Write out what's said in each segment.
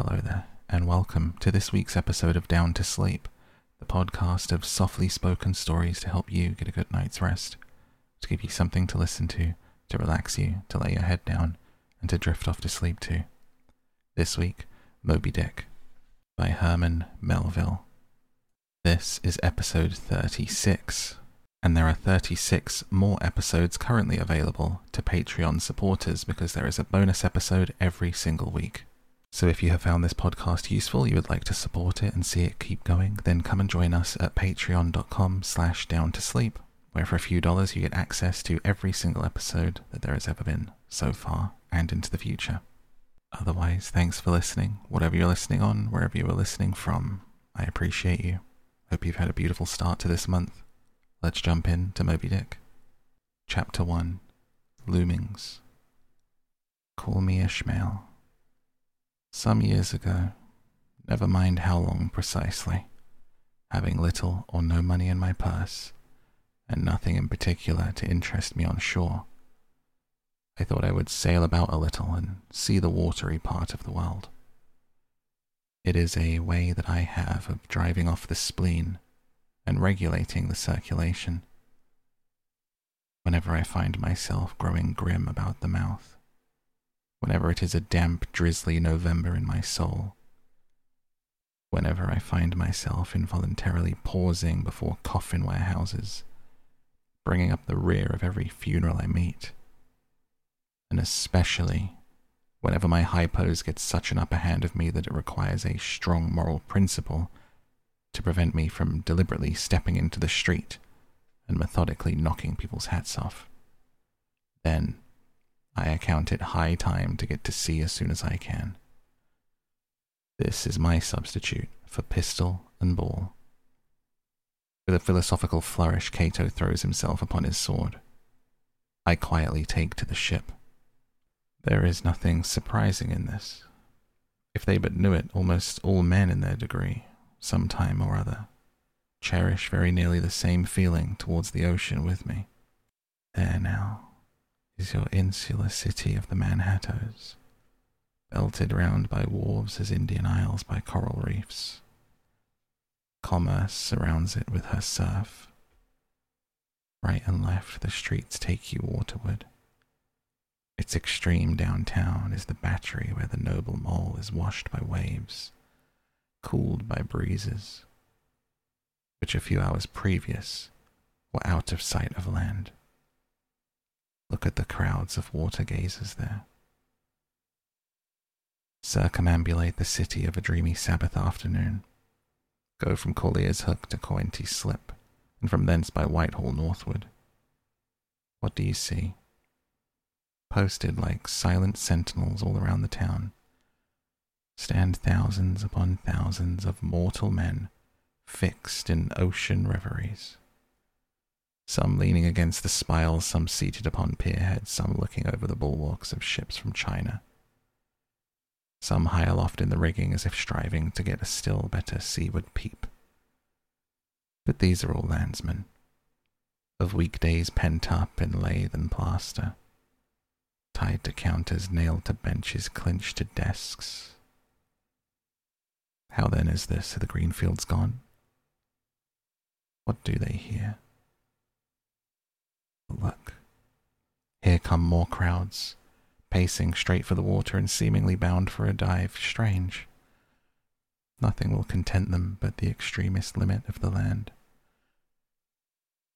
Hello there, and welcome to this week's episode of Down to Sleep, the podcast of softly spoken stories to help you get a good night's rest, to give you something to listen to, to relax you, to lay your head down, and to drift off to sleep to. This week, Moby Dick by Herman Melville. This is episode 36, and there are 36 more episodes currently available to Patreon supporters because there is a bonus episode every single week. So if you have found this podcast useful, you would like to support it and see it keep going, then come and join us at patreon.com slash down to sleep, where for a few dollars you get access to every single episode that there has ever been so far and into the future. Otherwise, thanks for listening, whatever you're listening on, wherever you are listening from. I appreciate you. Hope you've had a beautiful start to this month. Let's jump in to Moby Dick. Chapter 1 Loomings. Call me Ishmael. Some years ago, never mind how long precisely, having little or no money in my purse, and nothing in particular to interest me on shore, I thought I would sail about a little and see the watery part of the world. It is a way that I have of driving off the spleen and regulating the circulation. Whenever I find myself growing grim about the mouth, whenever it is a damp, drizzly November in my soul, whenever I find myself involuntarily pausing before coffin warehouses, bringing up the rear of every funeral I meet, and especially whenever my hypos get such an upper hand of me that it requires a strong moral principle to prevent me from deliberately stepping into the street and methodically knocking people's hats off. Then I account it high time to get to sea as soon as I can. This is my substitute for pistol and ball. With a philosophical flourish, Cato throws himself upon his sword. I quietly take to the ship. There is nothing surprising in this. If they but knew it, almost all men in their degree, some time or other, cherish very nearly the same feeling towards the ocean with me. There now is your insular city of the Manhattoes, belted round by wharves as Indian Isles by coral reefs. Commerce surrounds it with her surf. Right and left, the streets take you waterward. Its extreme downtown is the battery where the noble mole is washed by waves, cooled by breezes, which a few hours previous were out of sight of land. Look at the crowds of water gazers there. Circumambulate the city of a dreamy Sabbath afternoon. Go from Corlears Hook to Coenties Slip, and from thence by Whitehall northward. What do you see? Posted like silent sentinels all around the town, stand thousands upon thousands of mortal men fixed in ocean reveries some leaning against the spiles, some seated upon pierheads, some looking over the bulwarks of ships from China. Some high aloft in the rigging as if striving to get a still better seaward peep. But these are all landsmen, of weekdays pent up in lathe and plaster, tied to counters, nailed to benches, clinched to desks. How then is this? Are the green fields gone? What do they here? Look. Here come more crowds, pacing straight for the water and seemingly bound for a dive. Strange. Nothing will content them but the extremest limit of the land.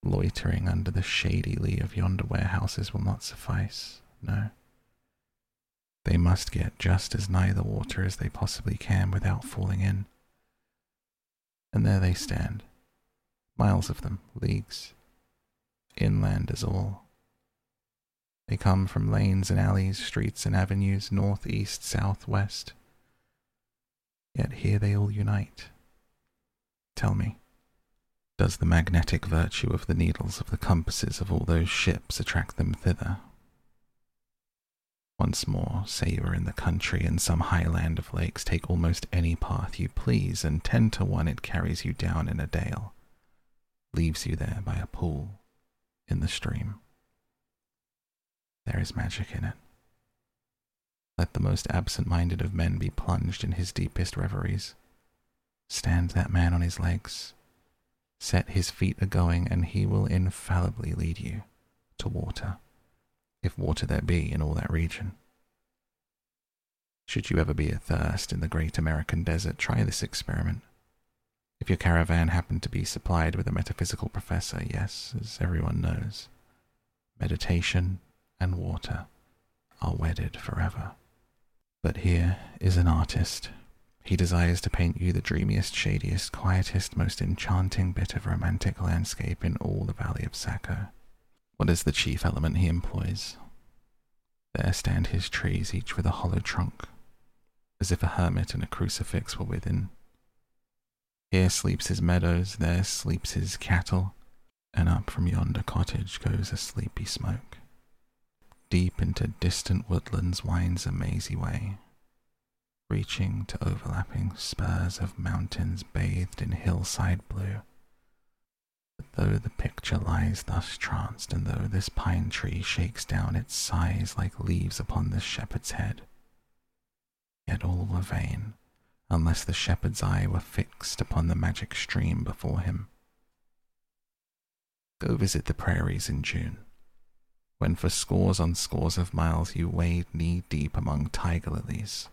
Loitering under the shady lee of yonder warehouses will not suffice, no. They must get just as nigh the water as they possibly can without falling in. And there they stand, miles of them, leagues, inland as all. They come from lanes and alleys, streets and avenues, north, east, south, west. Yet here they all unite. Tell me, does the magnetic virtue of the needles of the compasses of all those ships attract them thither? Once more, say you are in the country in some highland of lakes, take almost any path you please, and ten to one it carries you down in a dale, leaves you there by a pool in the stream. There is magic in it. Let the most absent minded of men be plunged in his deepest reveries. Stand that man on his legs, set his feet a going, and he will infallibly lead you to water, if water there be in all that region. Should you ever be athirst in the great American desert, try this experiment. If your caravan happened to be supplied with a metaphysical professor, yes, as everyone knows, meditation and water are wedded forever. But here is an artist. He desires to paint you the dreamiest, shadiest, quietest, most enchanting bit of romantic landscape in all the valley of Saco. What is the chief element he employs? There stand his trees, each with a hollow trunk, as if a hermit and a crucifix were within. Here sleeps his meadows, there sleeps his cattle, and up from yonder cottage goes a sleepy smoke. Deep into distant woodlands winds a mazy way, reaching to overlapping spurs of mountains bathed in hillside blue. But though the picture lies thus tranced, and though this pine tree shakes down its sighs like leaves upon this shepherd's head, Yet all were vain, unless the shepherd's eye were fixed upon the magic stream before him. Go visit the prairies in June, when for scores on scores of miles you wade knee deep among tiger lilies.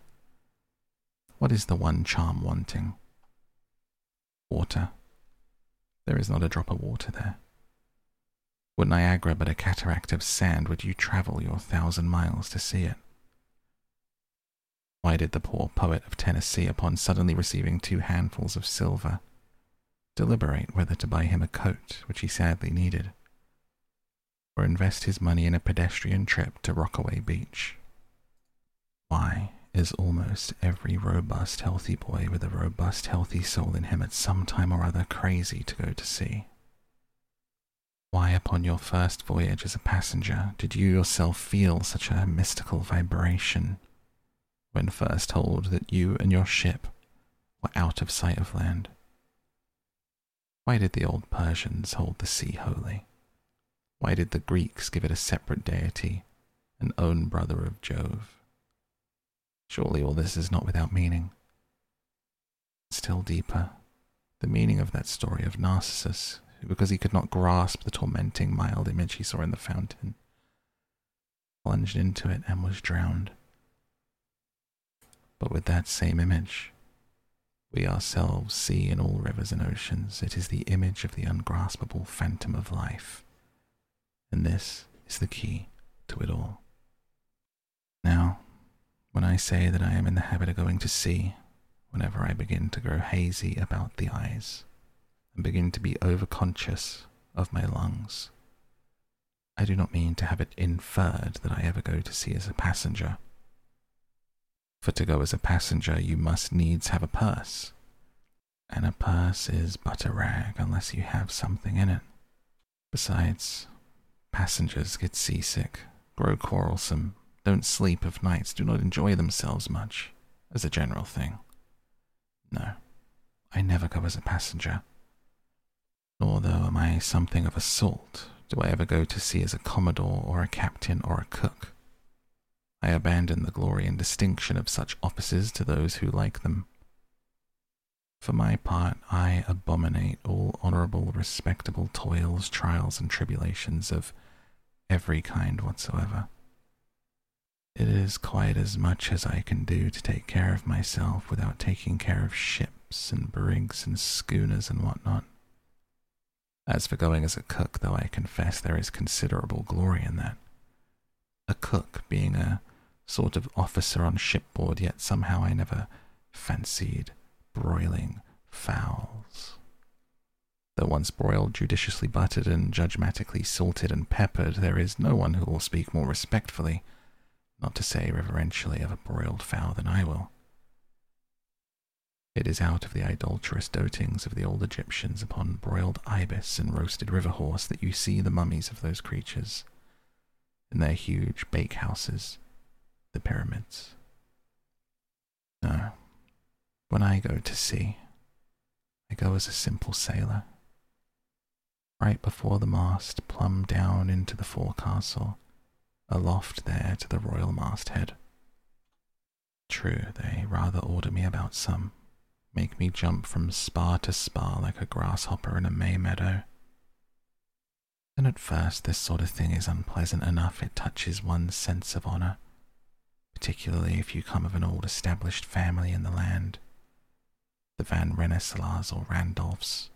What is the one charm wanting? Water. There is not a drop of water there. Were Niagara but a cataract of sand, would you travel your thousand miles to see it? Why did the poor poet of Tennessee, upon suddenly receiving two handfuls of silver, deliberate whether to buy him a coat, which he sadly needed, or invest his money in a pedestrian trip to Rockaway Beach? Why is almost every robust, healthy boy with a robust, healthy soul in him at some time or other crazy to go to sea? Why, upon your first voyage as a passenger, did you yourself feel such a mystical vibration when first told that you and your ship were out of sight of land? Why did the old Persians hold the sea holy? Why did the Greeks give it a separate deity, an own brother of Jove? Surely all this is not without meaning. Still deeper, the meaning of that story of Narcissus, who, because he could not grasp the tormenting mild image he saw in the fountain, plunged into it and was drowned but with that same image. We ourselves see in all rivers and oceans, it is the image of the ungraspable phantom of life. And this is the key to it all. Now, when I say that I am in the habit of going to sea, whenever I begin to grow hazy about the eyes and begin to be overconscious of my lungs, I do not mean to have it inferred that I ever go to sea as a passenger for to go as a passenger, you must needs have a purse. And a purse is but a rag unless you have something in it. Besides, passengers get seasick, grow quarrelsome, don't sleep of nights, do not enjoy themselves much, as a general thing. No, I never go as a passenger. Nor, though am I something of a salt, do I ever go to sea as a commodore or a captain or a cook. I abandon the glory and distinction of such offices to those who like them. For my part, I abominate all honourable, respectable toils, trials, and tribulations of every kind whatsoever. It is quite as much as I can do to take care of myself without taking care of ships and brigs and schooners and what not. As for going as a cook, though I confess there is considerable glory in that, a cook being a sort of officer on shipboard, yet somehow I never fancied broiling fowls. Though once broiled, judiciously buttered, and judgmatically salted and peppered, there is no one who will speak more respectfully, not to say reverentially, of a broiled fowl than I will. It is out of the idolatrous dotings of the old Egyptians upon broiled ibis and roasted river horse that you see the mummies of those creatures in their huge bakehouses the pyramids. No, when I go to sea, I go as a simple sailor. Right before the mast, plumb down into the forecastle, aloft there to the royal masthead. True, they rather order me about some, make me jump from spar to spar like a grasshopper in a May meadow. And at first, this sort of thing is unpleasant enough, it touches one's sense of honour, particularly if you come of an old established family in the land, the Van Rensselaers or Randolphs.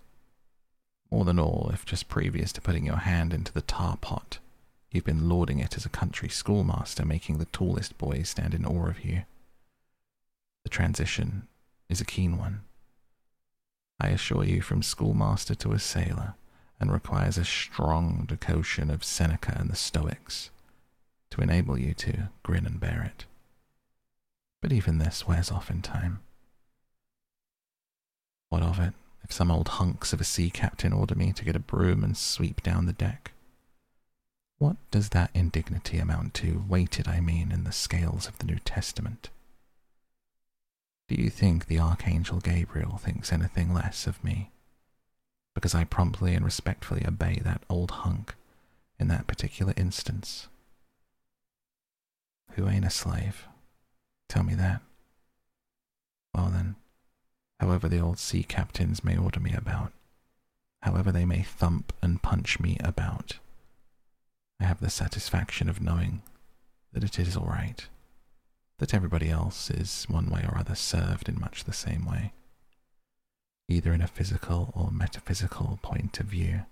More than all, if just previous to putting your hand into the tar pot, you've been lauding it as a country schoolmaster, making the tallest boys stand in awe of you. The transition is a keen one. I assure you, from schoolmaster to a sailor, and requires a strong decoction of Seneca and the Stoics to enable you to grin and bear it. But even this wears off in time. What of it if some old hunks of a sea captain order me to get a broom and sweep down the deck? What does that indignity amount to, weighted, I mean, in the scales of the New Testament? Do you think the Archangel Gabriel thinks anything less of me? Because I promptly and respectfully obey that old hunk in that particular instance. Who ain't a slave? Tell me that. Well then, however the old sea captains may order me about, however they may thump and punch me about, I have the satisfaction of knowing that it is all right that everybody else is one way or other served in much the same way, either in a physical or metaphysical point of view.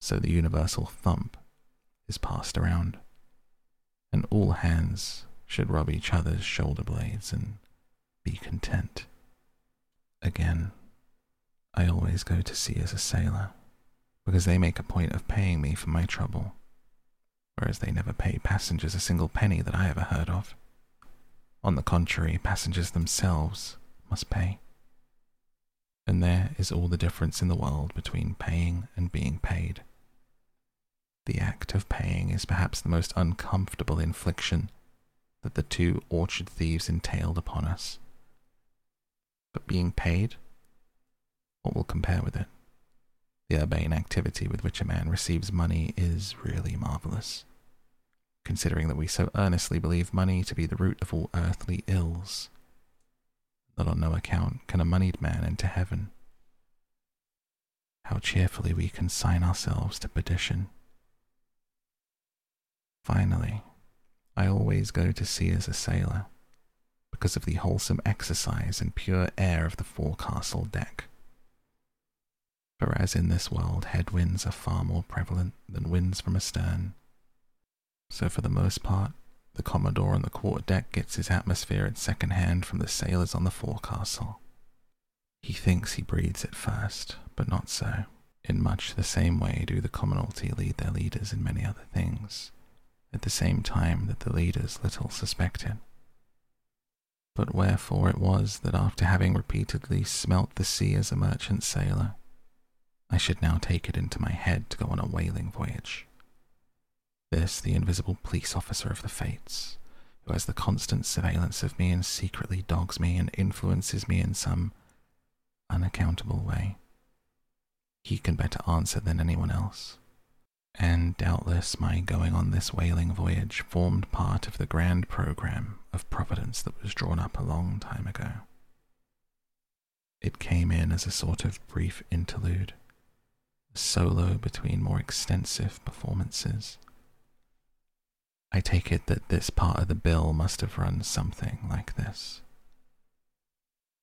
So the universal thump is passed around, and all hands should rub each other's shoulder blades and be content. Again, I always go to sea as a sailor, because they make a point of paying me for my trouble whereas they never pay passengers a single penny that I ever heard of. On the contrary, passengers themselves must pay. And there is all the difference in the world between paying and being paid. The act of paying is perhaps the most uncomfortable infliction that the two orchard thieves entailed upon us. But being paid, what will compare with it? The urbane activity with which a man receives money is really marvelous considering that we so earnestly believe money to be the root of all earthly ills, that on no account can a moneyed man enter heaven. How cheerfully we consign ourselves to perdition. Finally, I always go to sea as a sailor because of the wholesome exercise and pure air of the forecastle deck. For as in this world headwinds are far more prevalent than winds from astern, so, for the most part, the Commodore on the quarter deck gets his atmosphere at second hand from the sailors on the forecastle. He thinks he breathes it first, but not so. In much the same way do the commonalty lead their leaders in many other things, at the same time that the leaders little suspected. But wherefore it was that after having repeatedly smelt the sea as a merchant sailor, I should now take it into my head to go on a whaling voyage. This, the invisible police officer of the fates, who has the constant surveillance of me and secretly dogs me and influences me in some unaccountable way. He can better answer than anyone else. And doubtless my going on this whaling voyage formed part of the grand program of Providence that was drawn up a long time ago. It came in as a sort of brief interlude, a solo between more extensive performances I take it that this part of the bill must have run something like this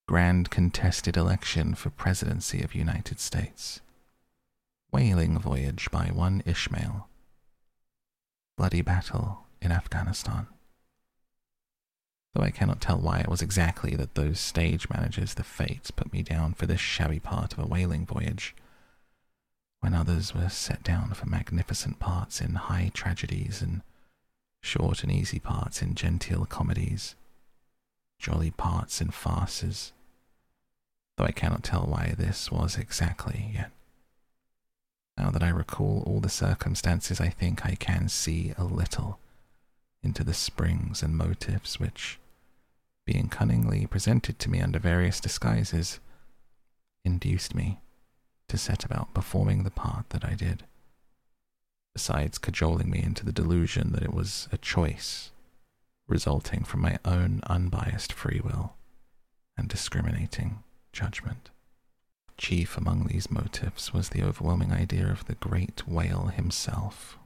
Grand contested election for presidency of United States. Whaling voyage by one Ishmael. Bloody battle in Afghanistan. Though I cannot tell why it was exactly that those stage managers, the fates, put me down for this shabby part of a whaling voyage, when others were set down for magnificent parts in high tragedies and short and easy parts in genteel comedies, jolly parts in farces, though I cannot tell why this was exactly yet. Now that I recall all the circumstances, I think I can see a little into the springs and motives which, being cunningly presented to me under various disguises, induced me to set about performing the part that I did besides cajoling me into the delusion that it was a choice resulting from my own unbiased free will and discriminating judgment. Chief among these motives was the overwhelming idea of the great whale himself.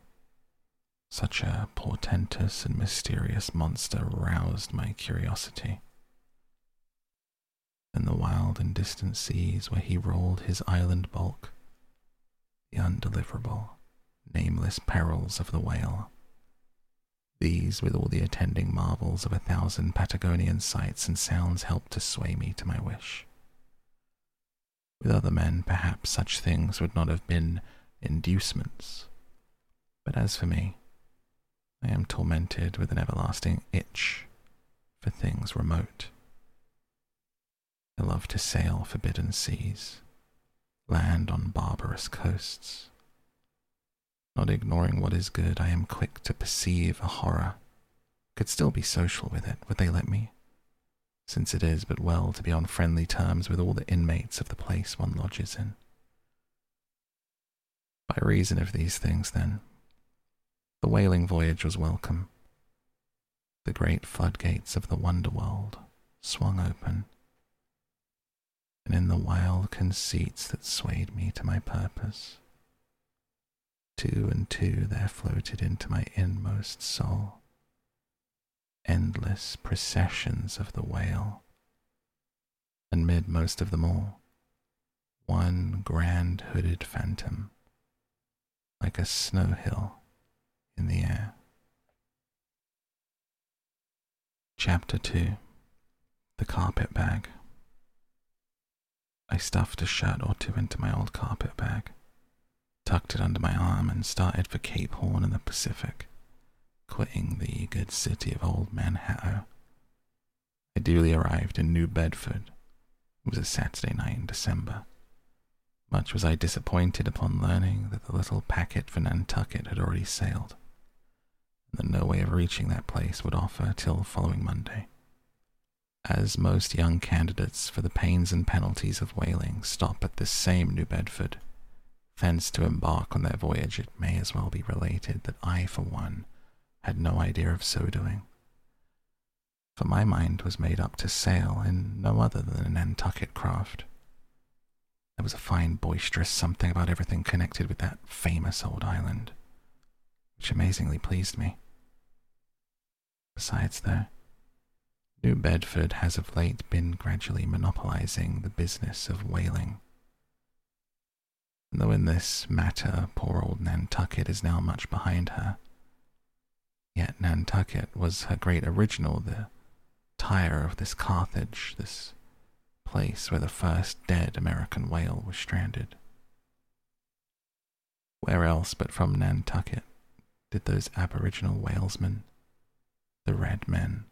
Such a portentous and mysterious monster roused my curiosity. In the wild and distant seas where he rolled his island bulk, the undeliverable, nameless perils of the whale. These, with all the attending marvels of a thousand Patagonian sights and sounds, helped to sway me to my wish. With other men, perhaps such things would not have been inducements. But as for me, I am tormented with an everlasting itch for things remote. I love to sail forbidden seas, land on barbarous coasts. Not ignoring what is good, I am quick to perceive a horror. Could still be social with it, would they let me? Since it is but well to be on friendly terms with all the inmates of the place one lodges in. By reason of these things, then, the whaling voyage was welcome. The great floodgates of the wonder world swung open, and in the wild conceits that swayed me to my purpose, two and two there floated into my inmost soul endless processions of the whale, and mid most of them all, one grand hooded phantom, like a snow hill in the air. Chapter 2 The Carpet Bag. I stuffed a shirt or two into my old carpet bag, tucked it under my arm, and started for Cape Horn in the Pacific quitting the good city of Old Manhattan. I duly arrived in New Bedford. It was a Saturday night in December. Much was I disappointed upon learning that the little packet for Nantucket had already sailed, and that no way of reaching that place would offer till the following Monday. As most young candidates for the pains and penalties of whaling stop at this same New Bedford, thence to embark on their voyage, it may as well be related that I, for one, had no idea of so doing. For my mind was made up to sail in no other than a Nantucket craft. There was a fine boisterous something about everything connected with that famous old island, which amazingly pleased me. Besides, though, New Bedford has of late been gradually monopolizing the business of whaling. And though in this matter poor old Nantucket is now much behind her, Yet Nantucket was her great original, the Tyre of this Carthage, this place where the first dead American whale was stranded. Where else but from Nantucket did those aboriginal whalesmen, the red men,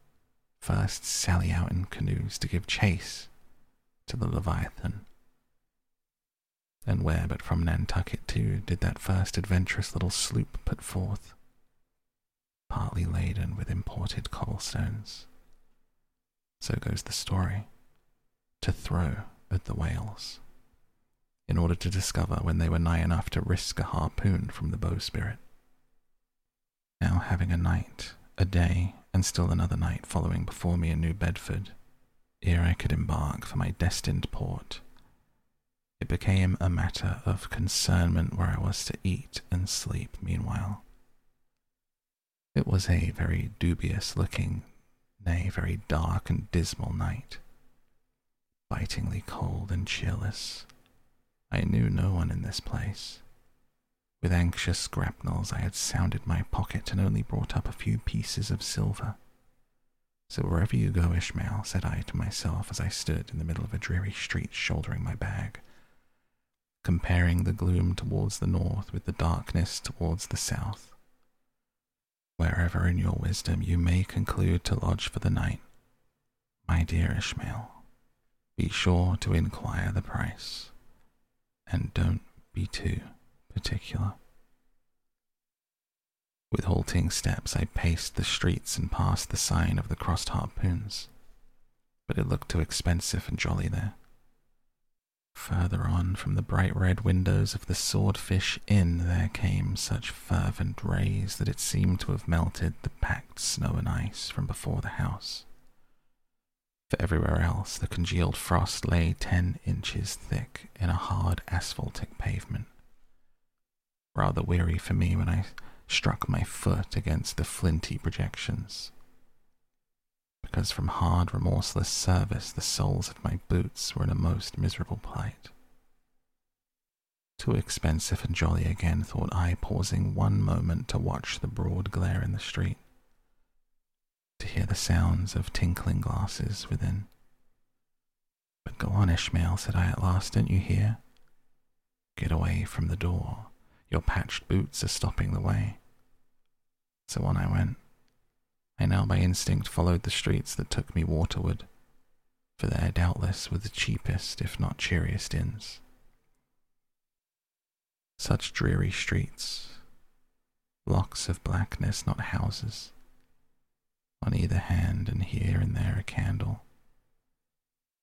first sally out in canoes to give chase to the Leviathan? And where but from Nantucket, too, did that first adventurous little sloop put forth? Partly laden with imported cobblestones. So goes the story to throw at the whales, in order to discover when they were nigh enough to risk a harpoon from the bowsprit. Now, having a night, a day, and still another night following before me in New Bedford, ere I could embark for my destined port, it became a matter of concernment where I was to eat and sleep meanwhile. It was a very dubious looking, nay, very dark and dismal night. Bitingly cold and cheerless. I knew no one in this place. With anxious grapnels, I had sounded my pocket and only brought up a few pieces of silver. So wherever you go, Ishmael, said I to myself as I stood in the middle of a dreary street shouldering my bag, comparing the gloom towards the north with the darkness towards the south wherever in your wisdom you may conclude to lodge for the night, my dear Ishmael, be sure to inquire the price, and don't be too particular. With halting steps, I paced the streets and passed the sign of the crossed harpoons, but it looked too expensive and jolly there. Further on, from the bright red windows of the Swordfish Inn, there came such fervent rays that it seemed to have melted the packed snow and ice from before the house. For everywhere else, the congealed frost lay ten inches thick in a hard asphaltic pavement. Rather weary for me when I struck my foot against the flinty projections because from hard, remorseless service the soles of my boots were in a most miserable plight. Too expensive and jolly again, thought I, pausing one moment to watch the broad glare in the street, to hear the sounds of tinkling glasses within. But go on, Ishmael, said I at last, don't you hear? Get away from the door. Your patched boots are stopping the way. So on I went I now by instinct followed the streets that took me waterward, for there doubtless were the cheapest, if not cheeriest inns. Such dreary streets, blocks of blackness, not houses, on either hand and here and there a candle,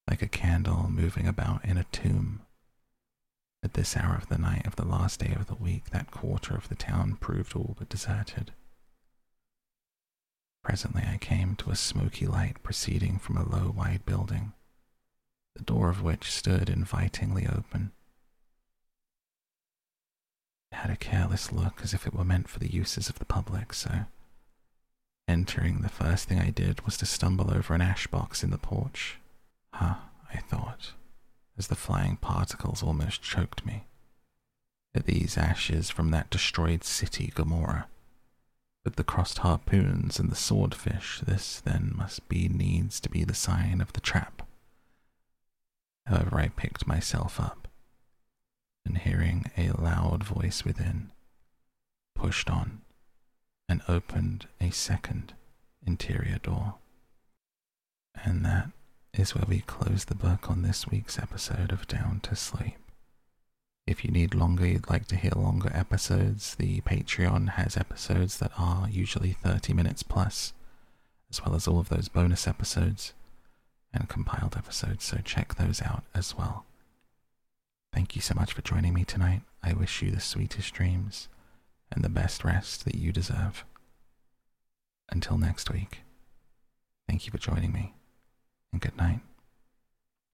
like a candle moving about in a tomb. At this hour of the night of the last day of the week, that quarter of the town proved all but deserted. Presently I came to a smoky light proceeding from a low, wide building, the door of which stood invitingly open. It had a careless look as if it were meant for the uses of the public, so entering, the first thing I did was to stumble over an ash box in the porch. Huh, I thought, as the flying particles almost choked me. Are these ashes from that destroyed city, Gomorrah? With the crossed harpoons and the swordfish, this then must be needs to be the sign of the trap. However, I picked myself up, and hearing a loud voice within, pushed on and opened a second interior door. And that is where we close the book on this week's episode of Down to Sleep. If you need longer, you'd like to hear longer episodes, the Patreon has episodes that are usually 30 minutes plus, as well as all of those bonus episodes and compiled episodes, so check those out as well. Thank you so much for joining me tonight. I wish you the sweetest dreams and the best rest that you deserve. Until next week, thank you for joining me, and good night.